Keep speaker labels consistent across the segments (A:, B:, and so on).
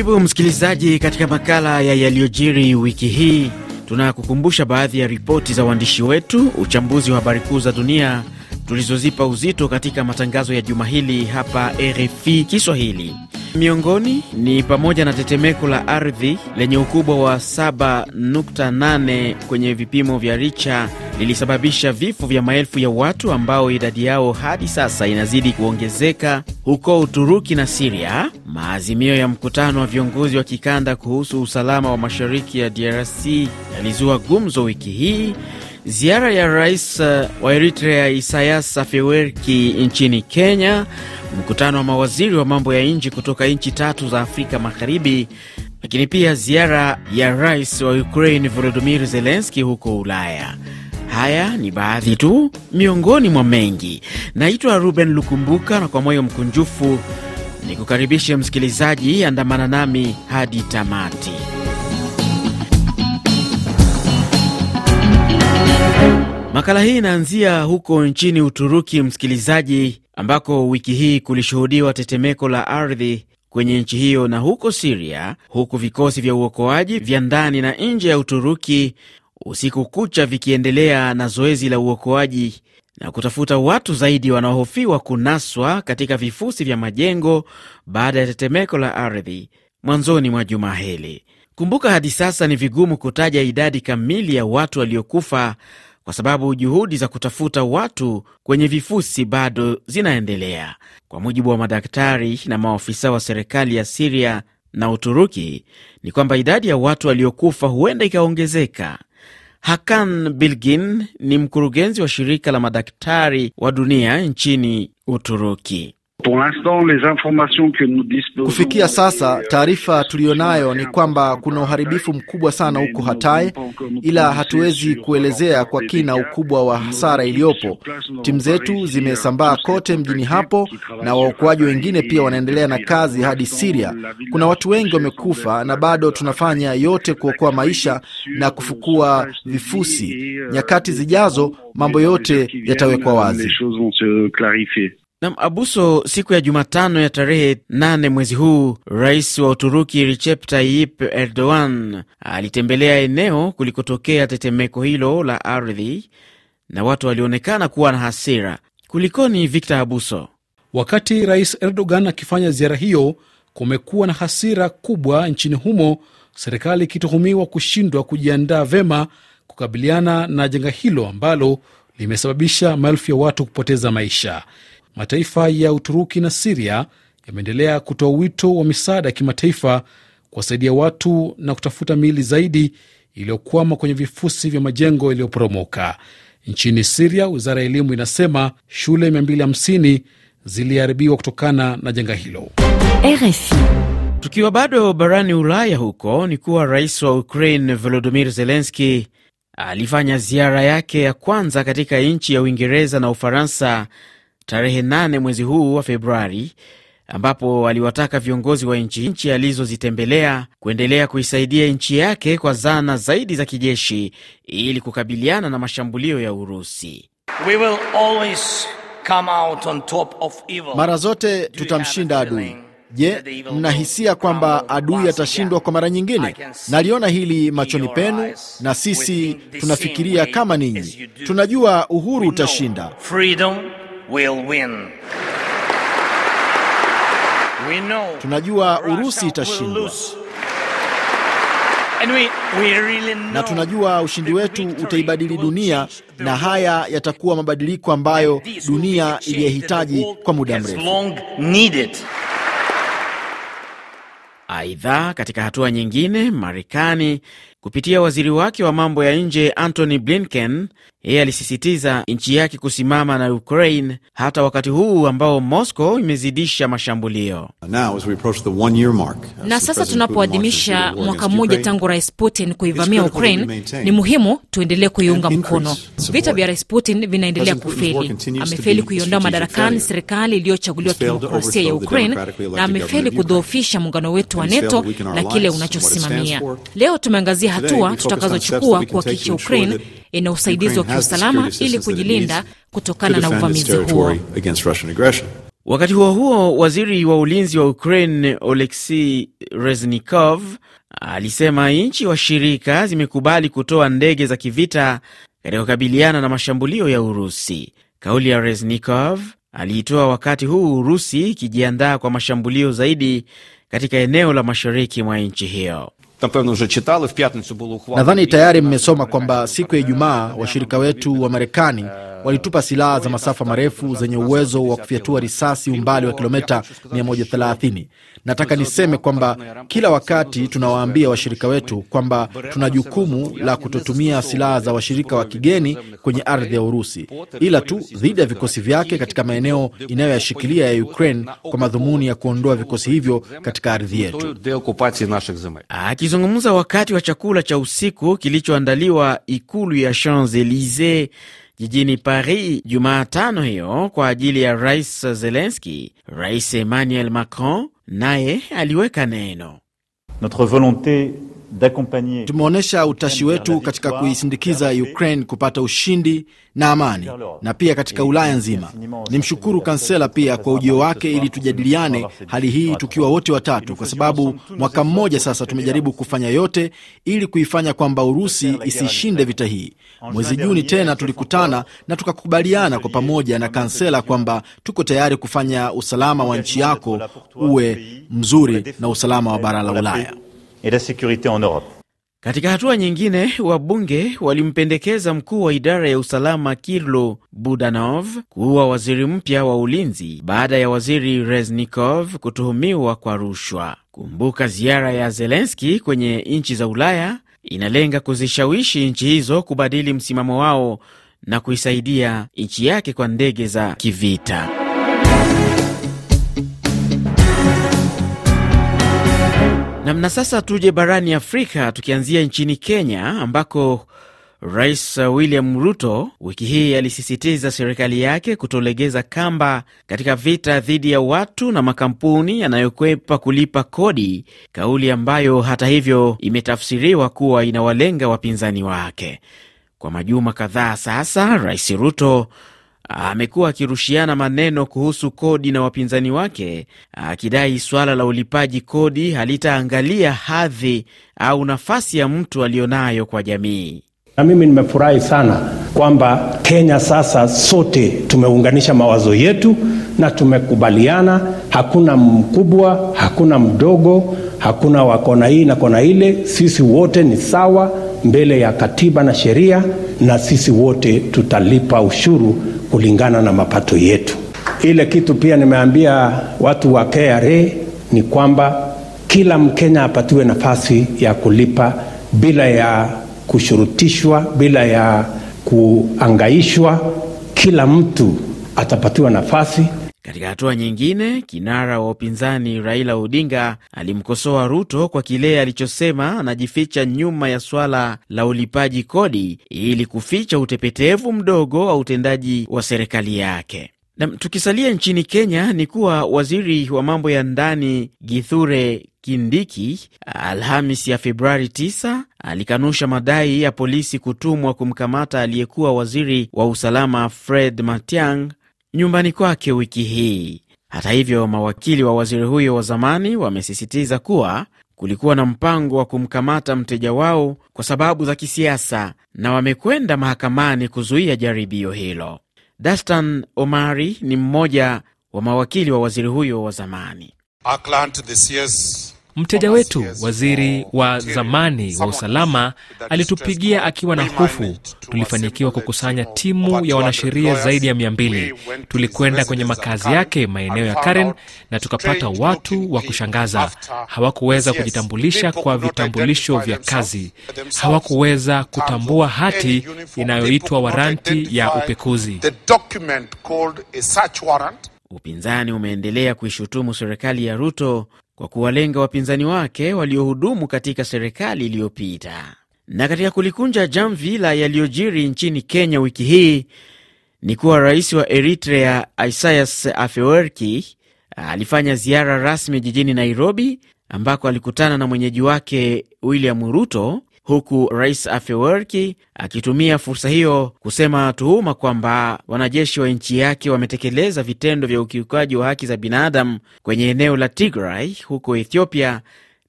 A: Karibu msikilizaji katika makala ya yaliyojiri wiki hii. Tunakukumbusha baadhi ya ripoti za waandishi wetu, uchambuzi wa habari kuu za dunia tulizozipa uzito katika matangazo ya juma hili hapa RFI Kiswahili. Miongoni ni pamoja na tetemeko la ardhi lenye ukubwa wa 7.8 kwenye vipimo vya Richa lilisababisha vifo vya maelfu ya watu ambao idadi yao hadi sasa inazidi kuongezeka huko Uturuki na Siria. Maazimio ya mkutano wa viongozi wa kikanda kuhusu usalama wa mashariki ya DRC yalizua gumzo wiki hii. Ziara ya rais wa Eritrea Isayas Afewerki nchini Kenya, mkutano wa mawaziri wa mambo ya nje kutoka nchi tatu za Afrika Magharibi, lakini pia ziara ya rais wa Ukraine Volodymyr Zelensky huko Ulaya. Haya ni baadhi tu miongoni mwa mengi. Naitwa Ruben Lukumbuka, na kwa moyo mkunjufu ni kukaribishe msikilizaji, andamana nami hadi tamati. Makala hii inaanzia huko nchini Uturuki, msikilizaji, ambako wiki hii kulishuhudiwa tetemeko la ardhi kwenye nchi hiyo na huko Siria, huku vikosi vya uokoaji vya ndani na nje ya Uturuki usiku kucha vikiendelea na zoezi la uokoaji na kutafuta watu zaidi wanaohofiwa kunaswa katika vifusi vya majengo baada ya tetemeko la ardhi mwanzoni mwa juma hili. Kumbuka, hadi sasa ni vigumu kutaja idadi kamili ya watu waliokufa kwa sababu juhudi za kutafuta watu kwenye vifusi bado zinaendelea. Kwa mujibu wa madaktari na maafisa wa serikali ya Siria na Uturuki, ni kwamba idadi ya watu waliokufa huenda ikaongezeka. Hakan Bilgin ni mkurugenzi wa shirika la madaktari wa dunia nchini Uturuki.
B: Kufikia sasa taarifa tuliyonayo ni kwamba kuna uharibifu mkubwa sana huko Hatay, ila hatuwezi kuelezea kwa kina ukubwa wa hasara iliyopo. Timu zetu zimesambaa kote mjini hapo na waokoaji wengine pia wanaendelea na kazi hadi Siria. Kuna watu wengi wamekufa na bado tunafanya yote kuokoa maisha na kufukua vifusi. Nyakati zijazo mambo yote yatawekwa wazi.
A: Nam Abuso, siku ya Jumatano ya tarehe 8 mwezi huu, rais wa Uturuki Recep Tayyip Erdogan alitembelea eneo kulikotokea tetemeko hilo la ardhi na watu walionekana kuwa na hasira. Kulikoni, Victor Abuso?
C: Wakati rais Erdogan akifanya ziara hiyo, kumekuwa na hasira kubwa nchini humo, serikali ikituhumiwa kushindwa kujiandaa vema kukabiliana na janga hilo ambalo limesababisha maelfu ya watu kupoteza maisha. Mataifa ya Uturuki na Siria yameendelea kutoa wito wa misaada ya kimataifa kuwasaidia watu na kutafuta miili zaidi iliyokwama kwenye vifusi vya majengo yaliyoporomoka. Nchini Siria, wizara ya elimu inasema shule 250 ziliharibiwa kutokana na janga hilo.
A: RFI. Tukiwa bado barani Ulaya, huko ni kuwa rais wa Ukraine Volodymyr Zelensky alifanya ziara yake ya kwanza katika nchi ya Uingereza na Ufaransa tarehe 8 mwezi huu wa Februari, ambapo aliwataka viongozi wa nchi nchi alizozitembelea kuendelea kuisaidia nchi yake kwa zana zaidi za kijeshi ili kukabiliana na mashambulio ya Urusi.
D: We will always come out on top of evil.
B: Mara zote tutamshinda adui. Je, mnahisia kwamba adui atashindwa kwa mara nyingine? Naliona hili machoni penu, na sisi tunafikiria kama ninyi. Tunajua uhuru utashinda.
D: Will win.
B: We know tunajua Urusi itashindwa
D: really
B: na tunajua ushindi wetu utaibadili dunia, na haya yatakuwa mabadiliko ambayo dunia iliyehitaji kwa muda mrefu.
A: Aidha, katika hatua nyingine, Marekani kupitia waziri wake wa mambo ya nje Antony Blinken, yeye alisisitiza nchi yake kusimama na Ukraine hata wakati huu ambao Moscow imezidisha mashambulio.
E: Na sasa tunapoadhimisha mwaka mmoja tangu Rais Putin kuivamia Ukraine, ni muhimu tuendelee kuiunga mkono. Vita vya Rais Putin vinaendelea kufeli. Amefeli kuiondoa madarakani serikali iliyochaguliwa kidemokrasia ya Ukraine na amefeli kudhoofisha muungano wetu wa NATO na kile unachosimamia. Leo tumeangazia hatua tutakazochukua kuhakikisha Ukraine ina usaidizi wa kiusalama ili kujilinda kutokana na uvamizi huo.
A: Wakati huo huo, waziri wa ulinzi wa Ukraine Oleksiy Reznikov alisema nchi washirika zimekubali kutoa ndege za kivita katika kukabiliana na mashambulio ya Urusi. Kauli ya Reznikov aliitoa wakati huu Urusi ikijiandaa kwa mashambulio zaidi katika eneo la mashariki mwa nchi hiyo.
B: Nadhani tayari mmesoma kwamba siku ya Ijumaa washirika wetu wa Marekani walitupa silaha za masafa marefu zenye uwezo wa kufyatua risasi umbali wa kilomita 130. Nataka niseme kwamba kila wakati tunawaambia washirika wetu kwamba tuna jukumu la kutotumia silaha za washirika wa kigeni kwenye ardhi ya Urusi, ila tu dhidi ya vikosi vyake katika maeneo inayoyashikilia ya Ukraine kwa madhumuni ya kuondoa vikosi hivyo katika ardhi yetu.
A: Akizungumza wakati wa chakula cha usiku kilichoandaliwa ikulu ya Champs Elysees Paris.
F: Notre volonté
B: Tumeonyesha utashi wetu katika kuisindikiza Ukraine kupata ushindi na amani, na pia katika Ulaya nzima. Nimshukuru kansela pia kwa ujio wake, ili tujadiliane hali hii tukiwa wote watatu, kwa sababu mwaka mmoja sasa tumejaribu kufanya yote ili kuifanya kwamba Urusi isishinde vita hii. Mwezi Juni tena tulikutana na tukakubaliana kwa pamoja na kansela kwamba tuko tayari kufanya usalama wa nchi yako uwe mzuri na usalama wa bara la Ulaya.
F: Et la sécurité en Europe.
A: Katika hatua nyingine, wabunge walimpendekeza mkuu wa idara ya usalama Kirlo Budanov kuwa waziri mpya wa ulinzi baada ya waziri Reznikov kutuhumiwa kwa rushwa. Kumbuka ziara ya Zelenski kwenye nchi za Ulaya inalenga kuzishawishi nchi hizo kubadili msimamo wao na kuisaidia nchi yake kwa ndege za kivita. Namna sasa, tuje barani Afrika, tukianzia nchini Kenya ambako Rais William Ruto wiki hii alisisitiza serikali yake kutolegeza kamba katika vita dhidi ya watu na makampuni yanayokwepa kulipa kodi, kauli ambayo hata hivyo imetafsiriwa kuwa inawalenga wapinzani wake. Kwa majuma kadhaa sasa, Rais Ruto amekuwa akirushiana maneno kuhusu kodi na wapinzani wake, akidai suala la ulipaji kodi halitaangalia hadhi au nafasi ya mtu aliyonayo kwa jamii.
G: Na mimi nimefurahi sana kwamba Kenya sasa sote tumeunganisha mawazo yetu na tumekubaliana, hakuna mkubwa, hakuna mdogo, hakuna wa kona hii na kona ile. Sisi wote ni sawa mbele ya katiba na sheria, na sisi wote tutalipa ushuru kulingana na mapato yetu. Ile kitu pia nimeambia watu wa KRA ni kwamba kila Mkenya apatiwe nafasi ya kulipa bila ya kushurutishwa, bila ya kuangaishwa. Kila mtu atapatiwa nafasi.
A: Katika hatua nyingine, kinara wa upinzani Raila Odinga alimkosoa Ruto kwa kile alichosema anajificha nyuma ya swala la ulipaji kodi ili kuficha utepetevu mdogo wa utendaji wa serikali yake. Na tukisalia nchini Kenya ni kuwa waziri wa mambo ya ndani Githure Kindiki Alhamis ya Februari 9 alikanusha madai ya polisi kutumwa kumkamata aliyekuwa waziri wa usalama Fred Matiang'i nyumbani kwake wiki hii. Hata hivyo, mawakili wa waziri huyo wa zamani wamesisitiza kuwa kulikuwa na mpango wa kumkamata mteja wao kwa sababu za kisiasa na wamekwenda mahakamani kuzuia jaribio hilo. Dastan Omari ni mmoja wa mawakili wa waziri huyo wa zamani.
H: Mteja wetu waziri wa zamani wa usalama alitupigia akiwa na hofu. Tulifanikiwa kukusanya timu ya wanasheria zaidi ya mia mbili. Tulikwenda kwenye makazi yake maeneo ya Karen na tukapata watu wa kushangaza. Hawakuweza kujitambulisha kwa vitambulisho vya kazi, hawakuweza kutambua hati inayoitwa waranti ya upekuzi.
A: Upinzani umeendelea kuishutumu serikali ya Ruto kwa kuwalenga wapinzani wake waliohudumu katika serikali iliyopita. Na katika kulikunja jamvi la yaliyojiri nchini Kenya wiki hii ni kuwa rais wa Eritrea Isaias Afewerki alifanya ziara rasmi jijini Nairobi, ambako alikutana na mwenyeji wake William Ruto huku Rais Afewerki akitumia fursa hiyo kusema tuhuma kwamba wanajeshi wa nchi yake wametekeleza vitendo vya ukiukaji wa haki za binadamu kwenye eneo la Tigray huko Ethiopia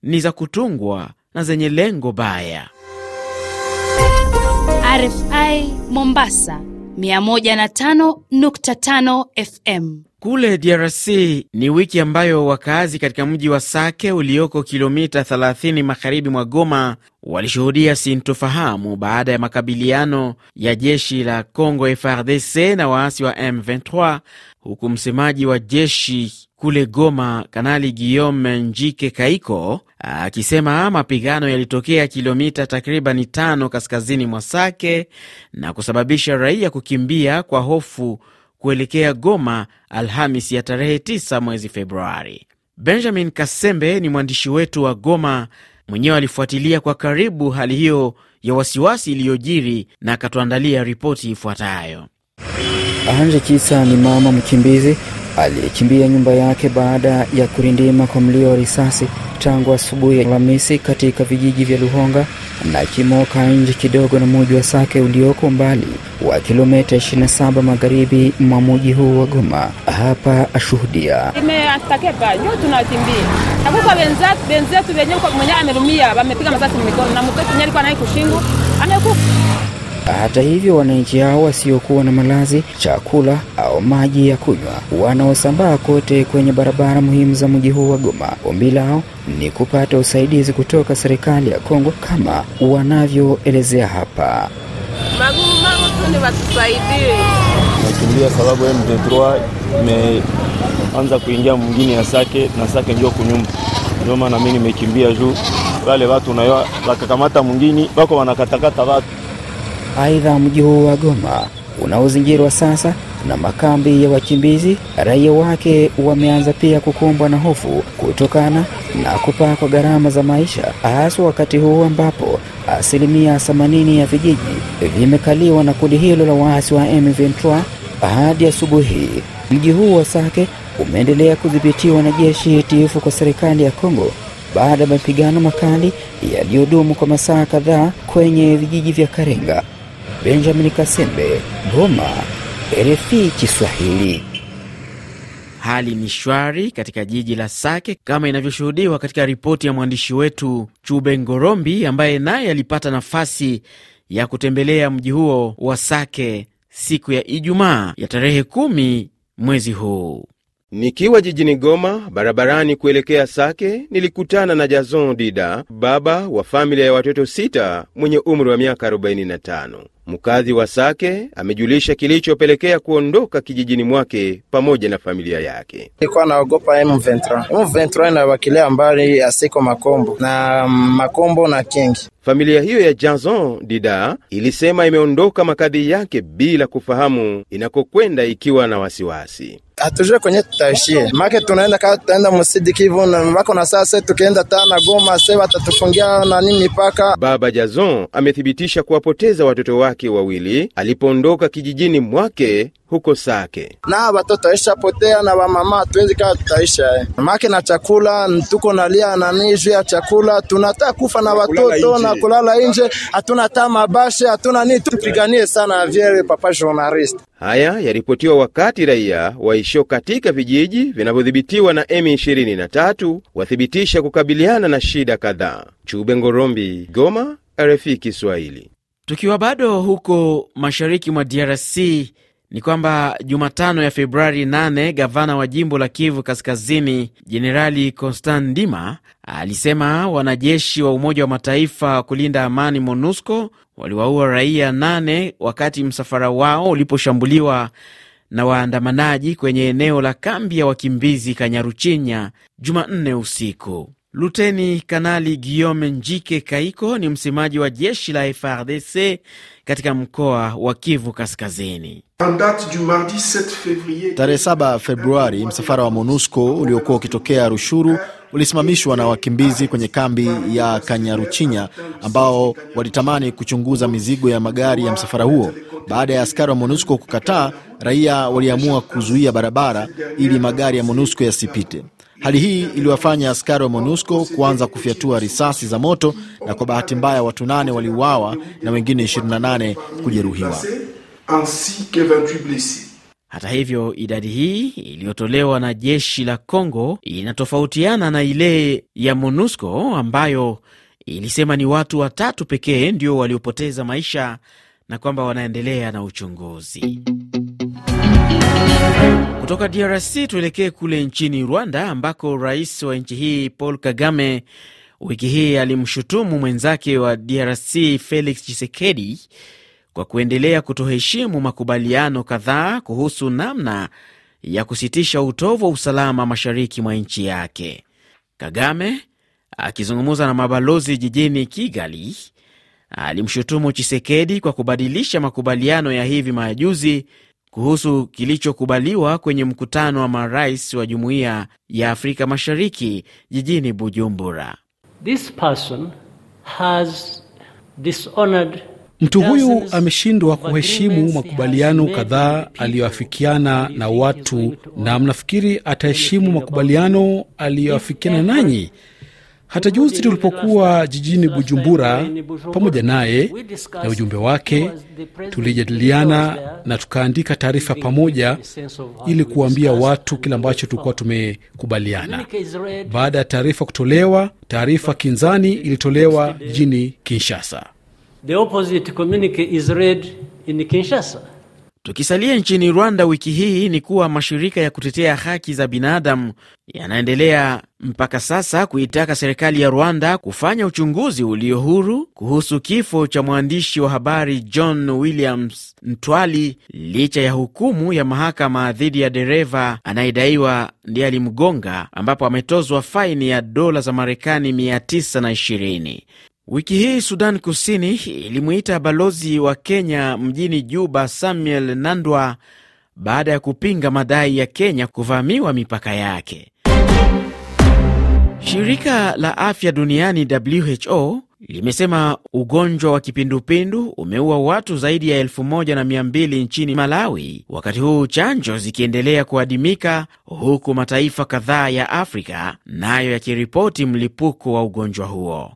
A: ni za kutungwa na zenye lengo baya.
I: RFI Mombasa 105.5 FM.
A: Kule DRC ni wiki ambayo wakazi katika mji wa Sake ulioko kilomita 30 magharibi mwa Goma walishuhudia sintofahamu baada ya makabiliano ya jeshi la Congo FRDC na waasi wa M23, huku msemaji wa jeshi kule Goma, Kanali Guillaume Njike Kaiko akisema mapigano yalitokea kilomita takribani tano kaskazini mwa Sake na kusababisha raia kukimbia kwa hofu kuelekea Goma Alhamis ya tarehe 9 mwezi Februari. Benjamin Kasembe ni mwandishi wetu wa Goma, mwenyewe alifuatilia kwa karibu hali hiyo ya wasiwasi iliyojiri na akatuandalia ripoti ifuatayo.
J: Anje Kisa ni mama mkimbizi aliyekimbia nyumba yake baada ya kurindima kwa mlio wa risasi tangu asubuhi ya Alhamisi katika vijiji vya Luhonga na Kimoka nje kidogo na muji wa Sake ulioko umbali wa kilomita 27 magharibi mwa muji huu wa Goma. Hapa ashuhudia
K: imeatakepa juu tunakimbia akuka wenzetu wenyewe mwenyewe amerumia, wamepiga masasi mikono na mtoto alikuwa naye kushingu amekufa.
J: Hata hivyo, wananchi hao wasiokuwa na malazi, chakula au maji ya kunywa wanaosambaa kote kwenye barabara muhimu za mji huu wa Goma, ombi lao ni kupata usaidizi kutoka serikali ya Kongo kama wanavyoelezea hapa.
K: Magumu mambo tu ni watusaidie.
L: Nakimbia sababu M23 imeanza kuingia mwingine ya Sake na Sake ndio kunyumba, ndio maana mimi nimekimbia juu wale watu nayo wakakamata mwingine wako wanakatakata watu
J: Aidha, mji huu wa Goma unaozingirwa sasa na makambi ya wakimbizi, raia wake wameanza pia kukumbwa na hofu kutokana na kupaa kwa gharama za maisha, hasa wakati huu ambapo asilimia 80 ya vijiji vimekaliwa na kundi hilo la waasi wa M23. Hadi asubuhi mji huu wa Sake umeendelea kudhibitiwa na jeshi tiifu kwa serikali ya Kongo baada ya mapigano makali yaliyodumu kwa masaa kadhaa kwenye vijiji vya Karenga. Benjamin Kasembe, Goma, RFI Kiswahili.
A: Hali ni shwari katika jiji la Sake kama inavyoshuhudiwa katika ripoti ya mwandishi wetu Chube Ngorombi ambaye naye alipata nafasi ya kutembelea mji huo wa Sake siku ya Ijumaa ya tarehe kumi mwezi huu.
M: Nikiwa jijini Goma barabarani kuelekea Sake, nilikutana na Jason Dida, baba wa familia ya watoto sita mwenye umri wa miaka 45. Mkazi wa Sake amejulisha kilichopelekea kuondoka kijijini mwake pamoja na familia yake.
N: Nilikuwa naogopa M23. M23 inawakilia mbali Asiko Makombo na Makombo na Kingi.
M: Familia hiyo ya Jason Dida ilisema imeondoka makadhi yake bila kufahamu inakokwenda ikiwa na wasiwasi.
N: Hatujue kwenye tutaishie make, tunaenda kaa tutaenda Musidi Kivu wako na sasa, tukienda tana Goma se watatufungia nani mipaka.
M: Baba Jason amethibitisha kuwapoteza watoto wake wawili alipoondoka kijijini mwake huko Sake.
N: Na watoto aisha potea na wamama hatuwezi kaa tutaisha make na chakula tuko nalia nani juu ya chakula, tunataka kufa na watoto na kulala nje, hatuna hata mabashe, hatuna nini, tupiganie sana vyere papa journalist.
M: Haya yaripotiwa wakati raia waishio katika vijiji vinavyodhibitiwa na M23 wathibitisha kukabiliana na shida kadhaa. Chube Ngorombi, Goma, RFI Kiswahili.
A: Tukiwa bado huko mashariki mwa DRC ni kwamba Jumatano ya Februari 8 gavana wa jimbo la Kivu Kaskazini Jenerali Constant Ndima alisema wanajeshi wa Umoja wa Mataifa wa kulinda amani MONUSCO waliwaua raia 8 wakati msafara wao uliposhambuliwa na waandamanaji kwenye eneo la kambi ya wakimbizi Kanyaruchinya Jumanne usiku. Luteni Kanali Guillaume Njike Kaiko ni msemaji wa jeshi la FRDC katika mkoa wa Kivu Kaskazini.
B: Tarehe 7 Februari, msafara wa MONUSCO uliokuwa ukitokea Rushuru ulisimamishwa na wakimbizi kwenye kambi ya Kanyaruchinya ambao walitamani kuchunguza mizigo ya magari ya msafara huo. Baada ya askari wa MONUSCO kukataa, raia waliamua kuzuia barabara ili magari ya MONUSCO yasipite. Hali hii iliwafanya askari wa MONUSCO kuanza kufyatua risasi za moto, na kwa bahati mbaya watu nane waliuawa na wengine 28 kujeruhiwa.
A: Hata hivyo, idadi hii iliyotolewa na jeshi la Congo inatofautiana na ile ya MONUSCO ambayo ilisema ni watu watatu pekee ndio waliopoteza maisha na kwamba wanaendelea na uchunguzi. Kutoka DRC tuelekee kule nchini Rwanda ambako rais wa nchi hii Paul Kagame wiki hii alimshutumu mwenzake wa DRC Felix Tshisekedi kwa kuendelea kutoheshimu makubaliano kadhaa kuhusu namna ya kusitisha utovu wa usalama mashariki mwa nchi yake. Kagame akizungumza na mabalozi jijini Kigali alimshutumu Chisekedi kwa kubadilisha makubaliano ya hivi majuzi kuhusu kilichokubaliwa kwenye mkutano wa marais wa jumuiya ya Afrika Mashariki jijini Bujumbura.
O: This person has dishonored
C: Mtu huyu ameshindwa kuheshimu makubaliano kadhaa aliyoafikiana na watu, na mnafikiri ataheshimu makubaliano aliyoafikiana nanyi? Hata juzi tulipokuwa jijini Bujumbura pamoja naye na ujumbe wake, tulijadiliana na tukaandika taarifa pamoja ili kuwaambia watu kile ambacho tulikuwa tumekubaliana. Baada ya taarifa kutolewa, taarifa kinzani ilitolewa jijini Kinshasa.
O: The opposite communique is read in Kinshasa.
A: Tukisalia nchini Rwanda, wiki hii ni kuwa mashirika ya kutetea haki za binadamu yanaendelea mpaka sasa kuitaka serikali ya Rwanda kufanya uchunguzi ulio huru kuhusu kifo cha mwandishi wa habari John Williams Ntwali licha ya hukumu ya mahakama dhidi ya dereva anayedaiwa ndiye alimgonga, ambapo ametozwa faini ya dola za Marekani 920. Wiki hii Sudan Kusini ilimuita balozi wa Kenya mjini Juba Samuel Nandwa baada ya kupinga madai ya Kenya kuvamiwa mipaka yake. Shirika la afya duniani WHO limesema ugonjwa wa kipindupindu umeua watu zaidi ya elfu moja na mia mbili nchini Malawi, wakati huu chanjo zikiendelea kuadimika, huku mataifa kadhaa ya Afrika nayo yakiripoti mlipuko wa ugonjwa huo.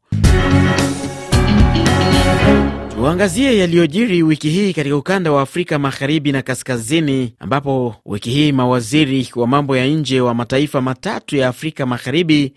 A: Tuangazie yaliyojiri wiki hii katika ukanda wa Afrika magharibi na kaskazini, ambapo wiki hii mawaziri wa mambo ya nje wa mataifa matatu ya Afrika magharibi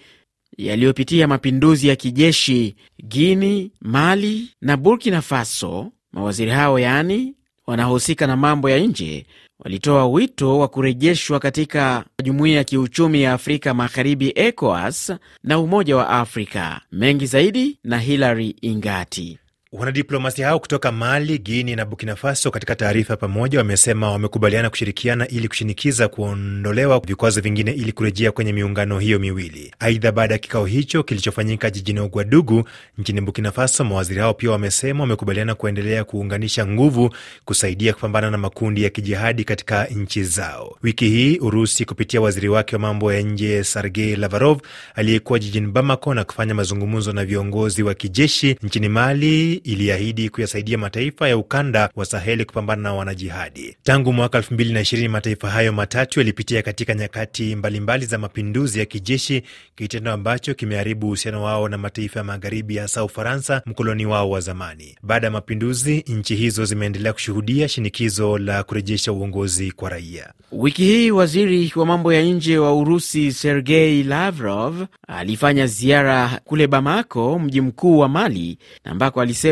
A: yaliyopitia mapinduzi ya kijeshi Guini, Mali na Burkina Faso, mawaziri hao yaani wanaohusika na mambo ya nje walitoa wito wa kurejeshwa katika jumuiya ya kiuchumi ya Afrika Magharibi, ECOWAS na Umoja wa Afrika. Mengi zaidi na Hilary Ingati.
P: Wanadiplomasia hao kutoka Mali, Guini na Burkina Faso katika taarifa pamoja wamesema wamekubaliana kushirikiana ili kushinikiza kuondolewa vikwazo vingine ili kurejea kwenye miungano hiyo miwili. Aidha, baada ya kikao hicho kilichofanyika jijini Ouagadougou nchini Burkina Faso, mawaziri hao pia wamesema wamekubaliana kuendelea kuunganisha nguvu kusaidia kupambana na makundi ya kijihadi katika nchi zao. Wiki hii Urusi kupitia waziri wake wa mambo ya nje Sergei Lavarov aliyekuwa jijini Bamako na kufanya mazungumzo na viongozi wa kijeshi nchini Mali iliahidi kuyasaidia mataifa ya ukanda wa Saheli kupambana na wanajihadi. Tangu mwaka 2020 mataifa hayo matatu yalipitia katika nyakati mbalimbali mbali za mapinduzi ya kijeshi, kitendo ambacho kimeharibu uhusiano wao na mataifa ya magharibi, hasa Ufaransa, mkoloni wao wa zamani. Baada ya mapinduzi, nchi hizo zimeendelea kushuhudia shinikizo la kurejesha uongozi kwa raia.
A: Wiki hii waziri wa mambo ya nje wa Urusi Sergei Lavrov alifanya ziara kule Bamako, mji mkuu wa Mali, ambako alisema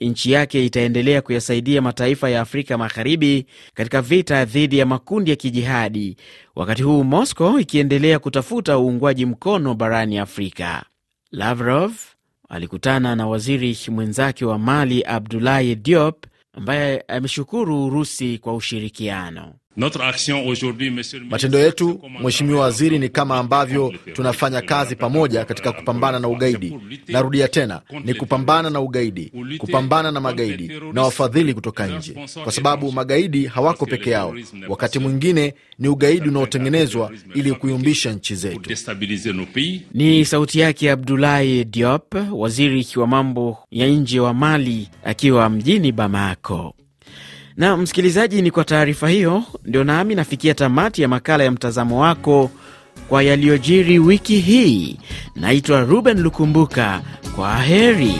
A: nchi yake itaendelea kuyasaidia mataifa ya Afrika Magharibi katika vita dhidi ya makundi ya kijihadi, wakati huu Moscow ikiendelea kutafuta uungwaji mkono barani Afrika. Lavrov alikutana na waziri mwenzake wa Mali Abdoulaye Diop ambaye ameshukuru Urusi kwa ushirikiano.
B: Matendo yetu, Mheshimiwa Waziri, ni kama ambavyo tunafanya kazi pamoja katika kupambana na ugaidi. Narudia tena, ni kupambana na ugaidi, kupambana na magaidi na wafadhili kutoka nje, kwa sababu magaidi hawako peke yao. Wakati mwingine ni ugaidi unaotengenezwa ili kuyumbisha nchi zetu.
A: Ni sauti yake Abdoulaye Diop, waziri wa mambo ya nje wa Mali, akiwa mjini Bamako. Na msikilizaji, ni kwa taarifa hiyo ndio nami nafikia tamati ya makala ya mtazamo wako kwa yaliyojiri wiki hii. Naitwa Ruben Lukumbuka, kwa heri.